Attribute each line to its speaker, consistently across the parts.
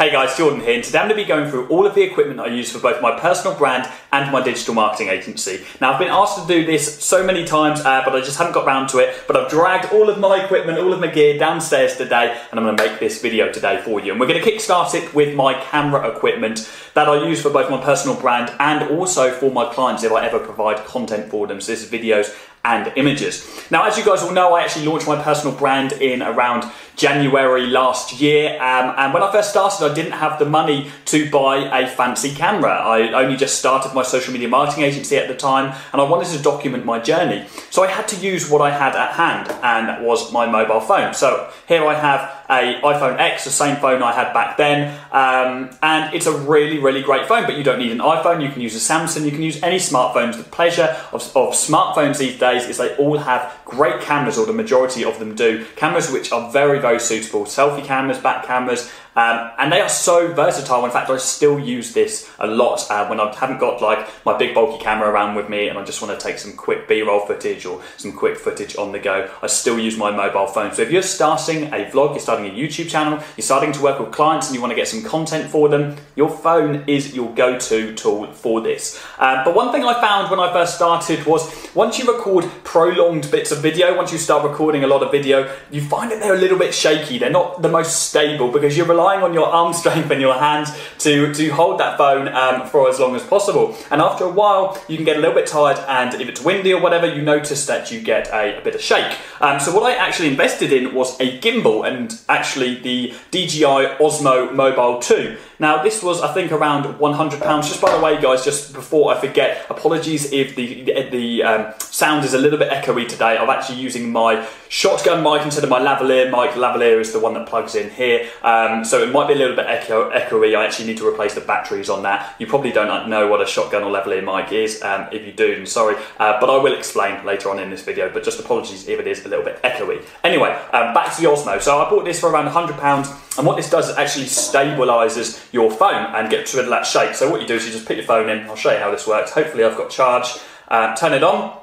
Speaker 1: Hey guys, Jordan here, and today I'm going to be going through all of the equipment I use for both my personal brand and my digital marketing agency. Now, I've been asked to do this so many times, uh, but I just haven't got round to it. But I've dragged all of my equipment, all of my gear downstairs today, and I'm going to make this video today for you. And we're going to kickstart it with my camera equipment that I use for both my personal brand and also for my clients if I ever provide content for them. So this is videos and images. Now, as you guys all know, I actually launched my personal brand in around January last year. Um, and when I first started, I didn't have the money to buy a fancy camera. I only just started my social media marketing agency at the time, and I wanted to document my journey. So I had to use what I had at hand, and that was my mobile phone. So here I have a iPhone X, the same phone I had back then, um, and it's a really, really great phone. But you don't need an iPhone. You can use a Samsung. You can use any smartphones. The pleasure of, of smartphones these days is they all have great cameras, or the majority of them do. Cameras which are very, very suitable. Selfie cameras, back cameras, um, and they are so versatile. In fact, I still use this a lot uh, when I haven't got like my big bulky camera around with me and I just want to take some quick B-roll footage or some quick footage on the go. I still use my mobile phone. So if you're starting a vlog, you're starting a YouTube channel, you're starting to work with clients and you want to get some content for them, your phone is your go-to tool for this. Uh, but one thing I found when I first started was once you record prolonged bits of video, once you start recording a lot of video, you find that they're a little bit shaky. They're not the most stable because you're relying on your arm strength and your hands to, to hold that phone um, for as long as possible. And after a while, you can get a little bit tired, and if it's windy or whatever, you notice that you get a, a bit of shake. Um, so, what I actually invested in was a gimbal and actually the DJI Osmo Mobile 2. Now, this was, I think, around £100. Just by the way, guys, just before I forget, apologies if the, the, um, sound is a little bit echoey today. I'm actually using my shotgun mic instead of my lavalier mic. Lavalier is the one that plugs in here. Um, so it might be a little bit echo, echoey. I actually need to replace the batteries on that. You probably don't know what a shotgun or lavalier mic is. Um, if you do, then sorry. Uh, but I will explain later on in this video. But just apologies if it is a little bit echoey. Anyway, um, back to the Osmo. So I bought this for around £100. And what this does is actually stabilizes your phone and gets rid of that shake. So what you do is you just put your phone in. I'll show you how this works. Hopefully I've got charge. Uh, turn it on.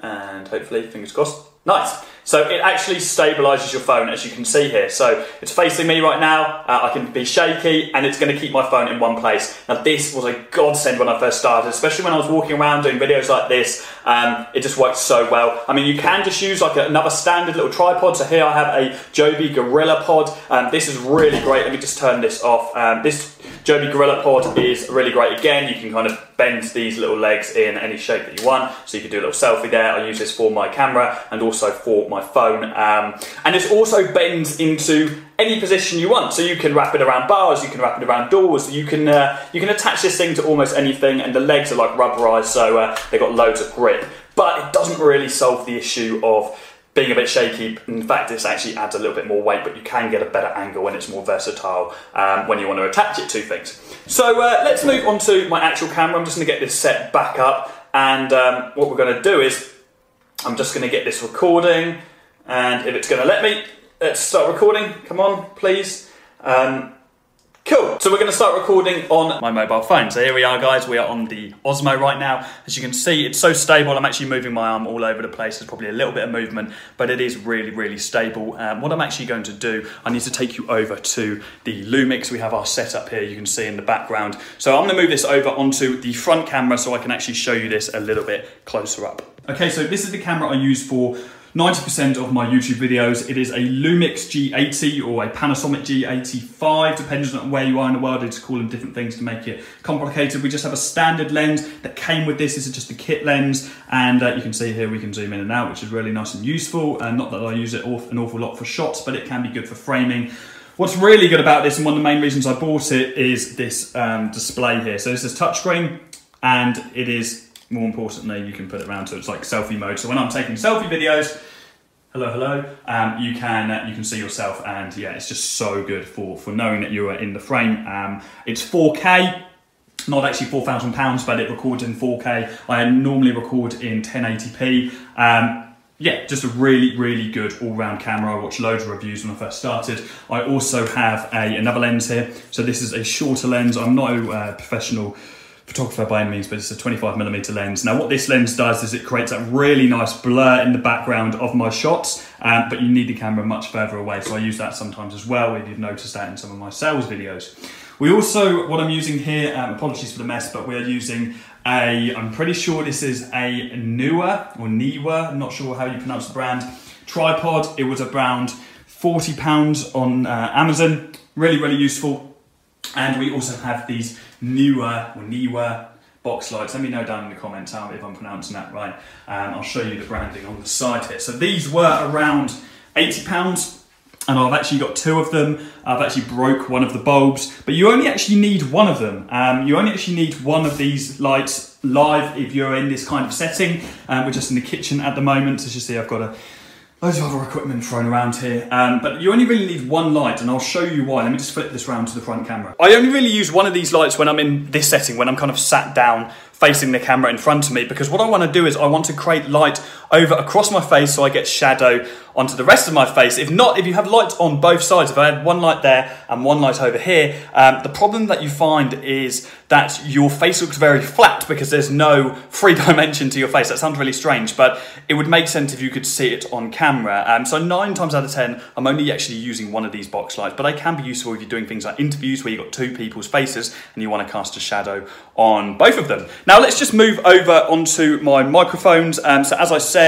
Speaker 1: And hopefully, fingers crossed. Nice. So it actually stabilizes your phone as you can see here. So it's facing me right now. Uh, I can be shaky and it's going to keep my phone in one place. Now this was a godsend when I first started, especially when I was walking around doing videos like this. Um, it just works so well. I mean, you can just use like another standard little tripod. So here I have a Joby Gorilla Pod. Um, this is really great. Let me just turn this off. Um, this Joby Gorilla Pod is really great. Again, you can kind of bend these little legs in any shape that you want. So you can do a little selfie there. I use this for my camera and also for my phone. Um, and it also bends into any position you want. So you can wrap it around bars, you can wrap it around doors, you can uh, you can attach this thing to almost anything. And the legs are like rubberized, so uh, they've got loads of grip. But it doesn't really solve the issue of being a bit shaky. In fact, this actually adds a little bit more weight, but you can get a better angle when it's more versatile um, when you want to attach it to things. So uh, let's move on to my actual camera. I'm just going to get this set back up, and um, what we're going to do is I'm just going to get this recording, and if it's going to let me, let's start recording. Come on, please. Um, Cool. So we're going to start recording on my mobile phone. So here we are, guys. We are on the Osmo right now. As you can see, it's so stable. I'm actually moving my arm all over the place. There's probably a little bit of movement, but it is really, really stable. Um, what I'm actually going to do, I need to take you over to the Lumix. We have our setup here. You can see in the background. So I'm going to move this over onto the front camera so I can actually show you this a little bit closer up. Okay, so this is the camera I use for 90% of my YouTube videos. It is a Lumix G80 or a Panasonic G85, depending on where you are in the world. I just call them different things to make it complicated. We just have a standard lens that came with this. This is just a kit lens. And uh, you can see here we can zoom in and out, which is really nice and useful. And not that I use it an awful lot for shots, but it can be good for framing. What's really good about this, and one of the main reasons I bought it, is this um, display here. So this is touchscreen, and it is more importantly, you can put it around so it's like selfie mode. So when I'm taking selfie videos, hello, hello, um, you can uh, you can see yourself, and yeah, it's just so good for for knowing that you are in the frame. Um, it's 4K. Not actually four thousand pounds, but it records in 4K. I normally record in 1080p. Um, yeah, just a really, really good all-round camera. I watched loads of reviews when I first started. I also have a another lens here. So this is a shorter lens. I'm no uh, professional photographer by any means, but it's a 25 millimeter lens. Now, what this lens does is it creates a really nice blur in the background of my shots, um, but you need the camera much further away. So I use that sometimes as well, if you've noticed that in some of my sales videos. We also, what I'm using here, um, apologies for the mess, but we're using a, I'm pretty sure this is a Neewer or Niwa, I'm not sure how you pronounce the brand, tripod. It was around 40 pounds on uh, Amazon. Really, really useful. And we also have these newer or newer box lights. Let me know down in the comments if I'm pronouncing that right. Um, I'll show you the branding on the side here. So these were around 80 pounds and I've actually got two of them. I've actually broke one of the bulbs, but you only actually need one of them. Um, you only actually need one of these lights live if you're in this kind of setting. Um, we're just in the kitchen at the moment. As you see, I've got a loads of other equipment thrown around here. Um, but you only really need one light, and I'll show you why. Let me just flip this around to the front camera. I only really use one of these lights when I'm in this setting, when I'm kind of sat down facing the camera in front of me, because what I want to do is I want to create light over across my face so I get shadow onto the rest of my face. If not, if you have light on both sides, if I had one light there and one light over here, um, the problem that you find is that your face looks very flat because there's no three dimension to your face. That sounds really strange, but it would make sense if you could see it on camera. Um, so nine times out of 10, I'm only actually using one of these box lights, but they can be useful if you're doing things like interviews where you've got two people's faces and you want to cast a shadow on both of them. Now let's just move over onto my microphones. Um, so as I said,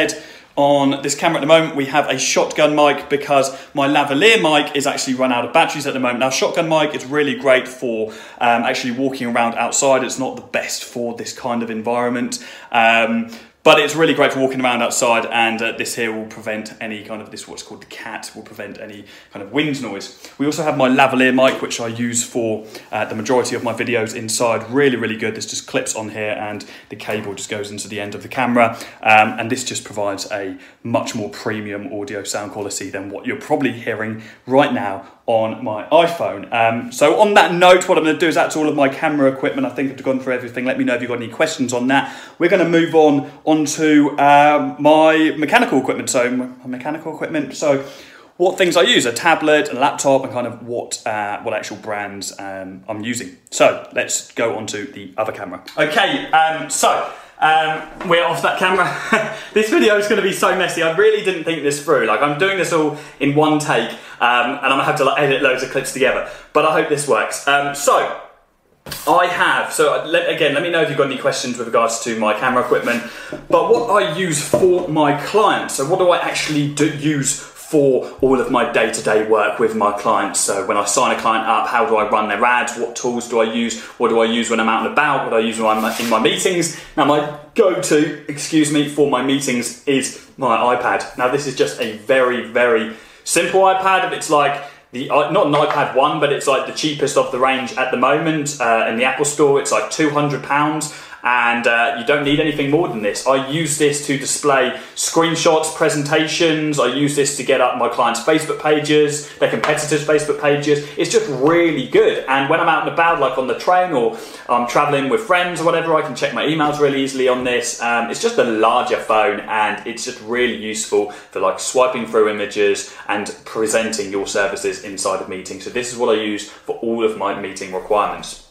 Speaker 1: on this camera at the moment, we have a shotgun mic because my lavalier mic is actually run out of batteries at the moment. Now, shotgun mic is really great for um, actually walking around outside. It's not the best for this kind of environment. Um, but it's really great for walking around outside, and uh, this here will prevent any kind of this what's called the cat will prevent any kind of wind noise. We also have my lavalier mic, which I use for uh, the majority of my videos inside. Really, really good. This just clips on here, and the cable just goes into the end of the camera, um, and this just provides a much more premium audio sound quality than what you're probably hearing right now on my iPhone. Um, so on that note, what I'm going to do is that's all of my camera equipment. I think I've gone through everything. Let me know if you've got any questions on that. We're going to move on onto um, my mechanical equipment. So my mechanical equipment. So what things I use: a tablet, a laptop, and kind of what uh, what actual brands um, I'm using. So let's go on to the other camera. Okay, um, so. Um, we're off that camera. this video is going to be so messy. I really didn't think this through. Like I'm doing this all in one take, um, and I'm gonna have to like, edit loads of clips together. But I hope this works. Um, so I have. So uh, let, again, let me know if you've got any questions with regards to my camera equipment. But what I use for my clients. So what do I actually do, use for all of my day-to-day work with my clients. So when I sign a client up, how do I run their ads? What tools do I use? What do I use when I'm out and about? What do I use when I'm in my meetings? Now my go-to, excuse me, for my meetings is my iPad. Now this is just a very, very simple iPad. It's like the uh, not an iPad one, but it's like the cheapest of the range at the moment uh, in the Apple Store. It's like two hundred pounds and uh, you don't need anything more than this. I use this to display screenshots, presentations. I use this to get up my clients' Facebook pages, their competitors' Facebook pages. It's just really good. And when I'm out and about, like on the train or I'm traveling with friends or whatever, I can check my emails really easily on this. Um, it's just a larger phone and it's just really useful for like swiping through images and presenting your services inside of meetings. So this is what I use for all of my meeting requirements.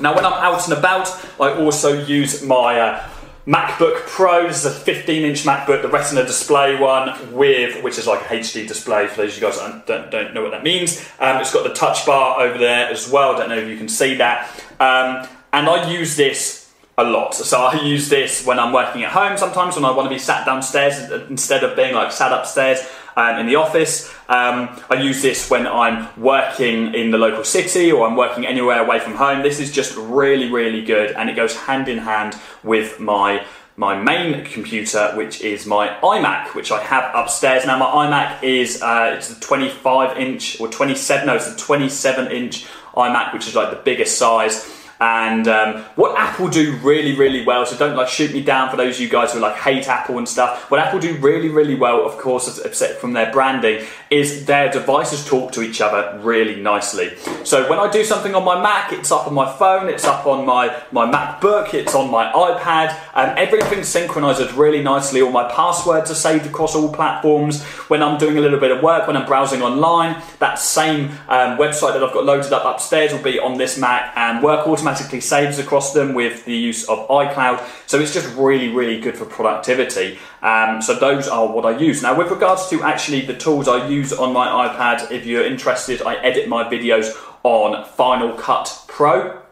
Speaker 1: Now, when I'm out and about, I also use my uh, MacBook Pro. This is a 15 inch MacBook, the Retina display one, with which is like a HD display for those of you guys that don't, don't know what that means. Um, it's got the touch bar over there as well. Don't know if you can see that. Um, and I use this a lot. So I use this when I'm working at home sometimes when I want to be sat downstairs instead of being like sat upstairs um, in the office. Um, I use this when I'm working in the local city or I'm working anywhere away from home. This is just really, really good and it goes hand in hand with my my main computer, which is my iMac, which I have upstairs. Now, my iMac is uh, it's a 25 inch or 27, no, it's a 27 inch iMac, which is like the biggest size. And um, what Apple do really, really well, so don't like shoot me down for those of you guys who like hate Apple and stuff. What Apple do really, really well, of course, except from their branding, is their devices talk to each other really nicely. So when I do something on my Mac, it's up on my phone, it's up on my, my MacBook, it's on my iPad, and everything synchronizes really nicely. All my passwords are saved across all platforms. When I'm doing a little bit of work, when I'm browsing online, that same um, website that I've got loaded up upstairs will be on this Mac and work automatically automatically saves across them with the use of iCloud. So it's just really, really good for productivity. Um, so those are what I use. Now, with regards to actually the tools I use on my iPad, if you're interested, I edit my videos on Final Cut Pro.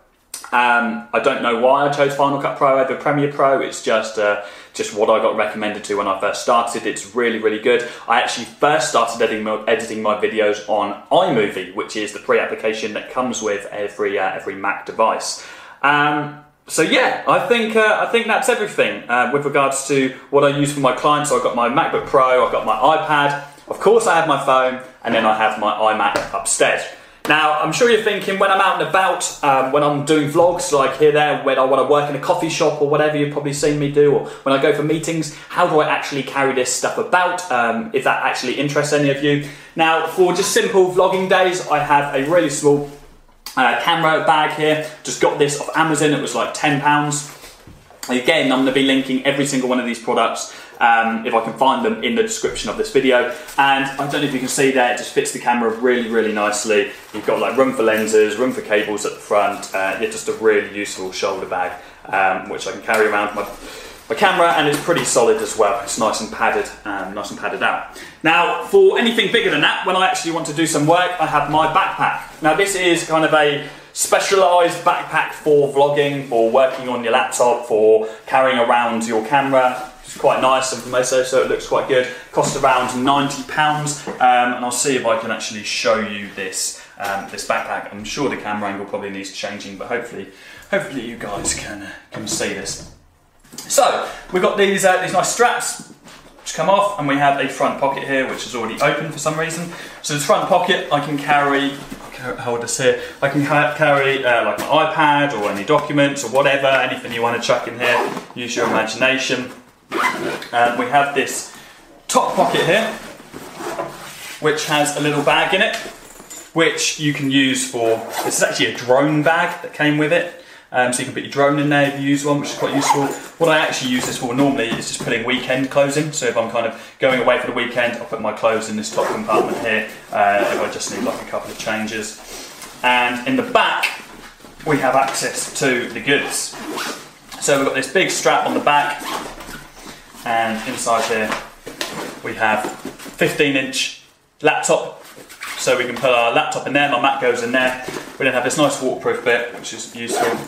Speaker 1: Um, I don't know why I chose Final Cut Pro over Premiere Pro. It's just uh, just what I got recommended to when I first started. It's really really good. I actually first started editing my, editing my videos on iMovie, which is the pre-application that comes with every uh, every Mac device. Um, so yeah, I think uh, I think that's everything uh, with regards to what I use for my clients. So I've got my MacBook Pro, I've got my iPad, of course I have my phone, and then I have my iMac upstairs. Now, I'm sure you're thinking when I'm out and about, um, when I'm doing vlogs like here, there, when I want to work in a coffee shop or whatever you've probably seen me do, or when I go for meetings, how do I actually carry this stuff about? Um, if that actually interests any of you. Now, for just simple vlogging days, I have a really small uh, camera bag here. Just got this off Amazon, it was like £10. Again, I'm going to be linking every single one of these products um, if I can find them in the description of this video. And I don't know if you can see there, it just fits the camera really, really nicely. You've got like room for lenses, room for cables at the front. Uh, yeah, just a really useful shoulder bag, um, which I can carry around my, my camera, and it's pretty solid as well. It's nice and padded, um, nice and padded out. Now, for anything bigger than that, when I actually want to do some work, I have my backpack. Now, this is kind of a specialized backpack for vlogging, for working on your laptop, for carrying around your camera. Quite nice and Meso, so it looks quite good. Costs around £90, um, and I'll see if I can actually show you this um, this backpack. I'm sure the camera angle probably needs changing, but hopefully, hopefully you guys can uh, can see this. So we've got these uh, these nice straps which come off, and we have a front pocket here, which is already open for some reason. So this front pocket, I can carry hold this here. I can carry uh, like my iPad or any documents or whatever, anything you want to chuck in here. Use your imagination. And we have this top pocket here, which has a little bag in it, which you can use for. This is actually a drone bag that came with it. Um, so you can put your drone in there if you use one, which is quite useful. What I actually use this for normally is just putting weekend clothes in. So if I'm kind of going away for the weekend, I'll put my clothes in this top compartment here uh, if I just need like a couple of changes. And in the back, we have access to the goods. So we've got this big strap on the back, and inside here we have 15 inch laptop so we can put our laptop in there, my Mac goes in there. We then have this nice waterproof bit, which is useful.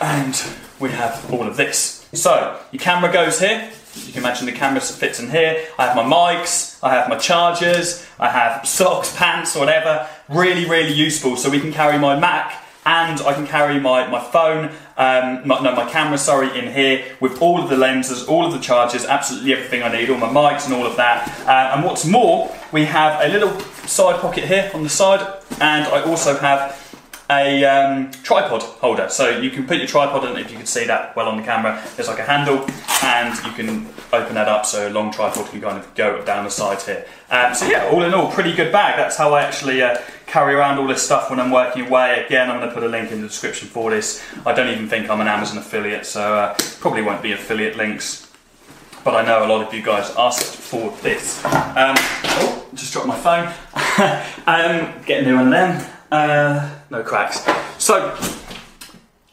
Speaker 1: And we have all of this. So, your camera goes here. You can imagine the camera fits in here. I have my mics, I have my chargers, I have socks, pants, whatever. Really, really useful. So we can carry my Mac and I can carry my, my phone, um, my, no, my camera, sorry, in here with all of the lenses, all of the chargers, absolutely everything I need, all my mics and all of that. Uh, and what's more, we have a little side pocket here on the side, and I also have a um, tripod holder. So you can put your tripod in, if you can see that well on the camera, there's like a handle, and you can open that up so a long tripod can kind of go down the side here. Um, so yeah, all in all, pretty good bag. That's how I actually uh, carry around all this stuff when I'm working away. Again, I'm going to put a link in the description for this. I don't even think I'm an Amazon affiliate, so uh, probably won't be affiliate links. But I know a lot of you guys asked for this. Um, oh, just dropped my phone. um, getting new one of them. Uh, no cracks. So,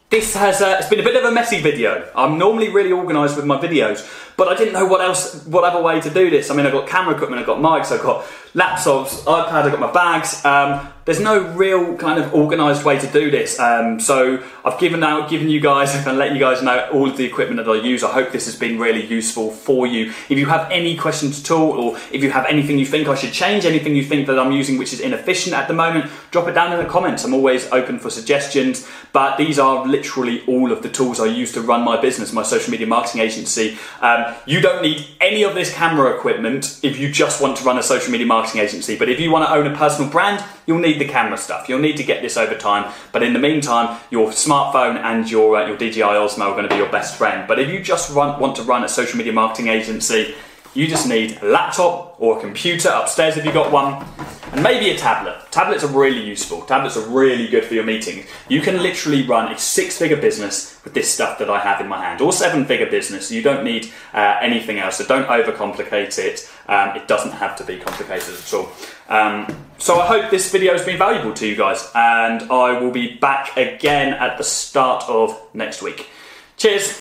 Speaker 1: this has uh, it's been a bit of a messy video. I'm normally really organised with my videos, but I didn't know what else, what other way to do this. I mean, I've got camera equipment, I've got mics, I've got laptops, iPad, I've got my bags. Um, there's no real kind of organised way to do this. Um, so I've given out, given you guys, and let you guys know all of the equipment that I use. I hope this has been really useful for you. If you have any questions at all, or if you have anything you think I should change, anything you think that I'm using which is inefficient at the moment, drop it down in the comments. I'm always open for suggestions. But these are literally all of the tools I use to run my business, my social media marketing agency. Um, you don't need any of this camera equipment if you just want to run a social media marketing agency. But if you want to own a personal brand, you'll need the camera stuff. You'll need to get this over time. But in the meantime, your smartphone and your, uh, your DJI Osmo are going to be your best friend. But if you just run, want to run a social media marketing agency, you just need a laptop or a computer upstairs if you've got one and maybe a tablet. Tablets are really useful. Tablets are really good for your meetings. You can literally run a six-figure business with this stuff that I have in my hand, or seven-figure business. You don't need uh, anything else, so don't overcomplicate it. Um, it doesn't have to be complicated at all. Um, so I hope this video has been valuable to you guys, and I will be back again at the start of next week. Cheers.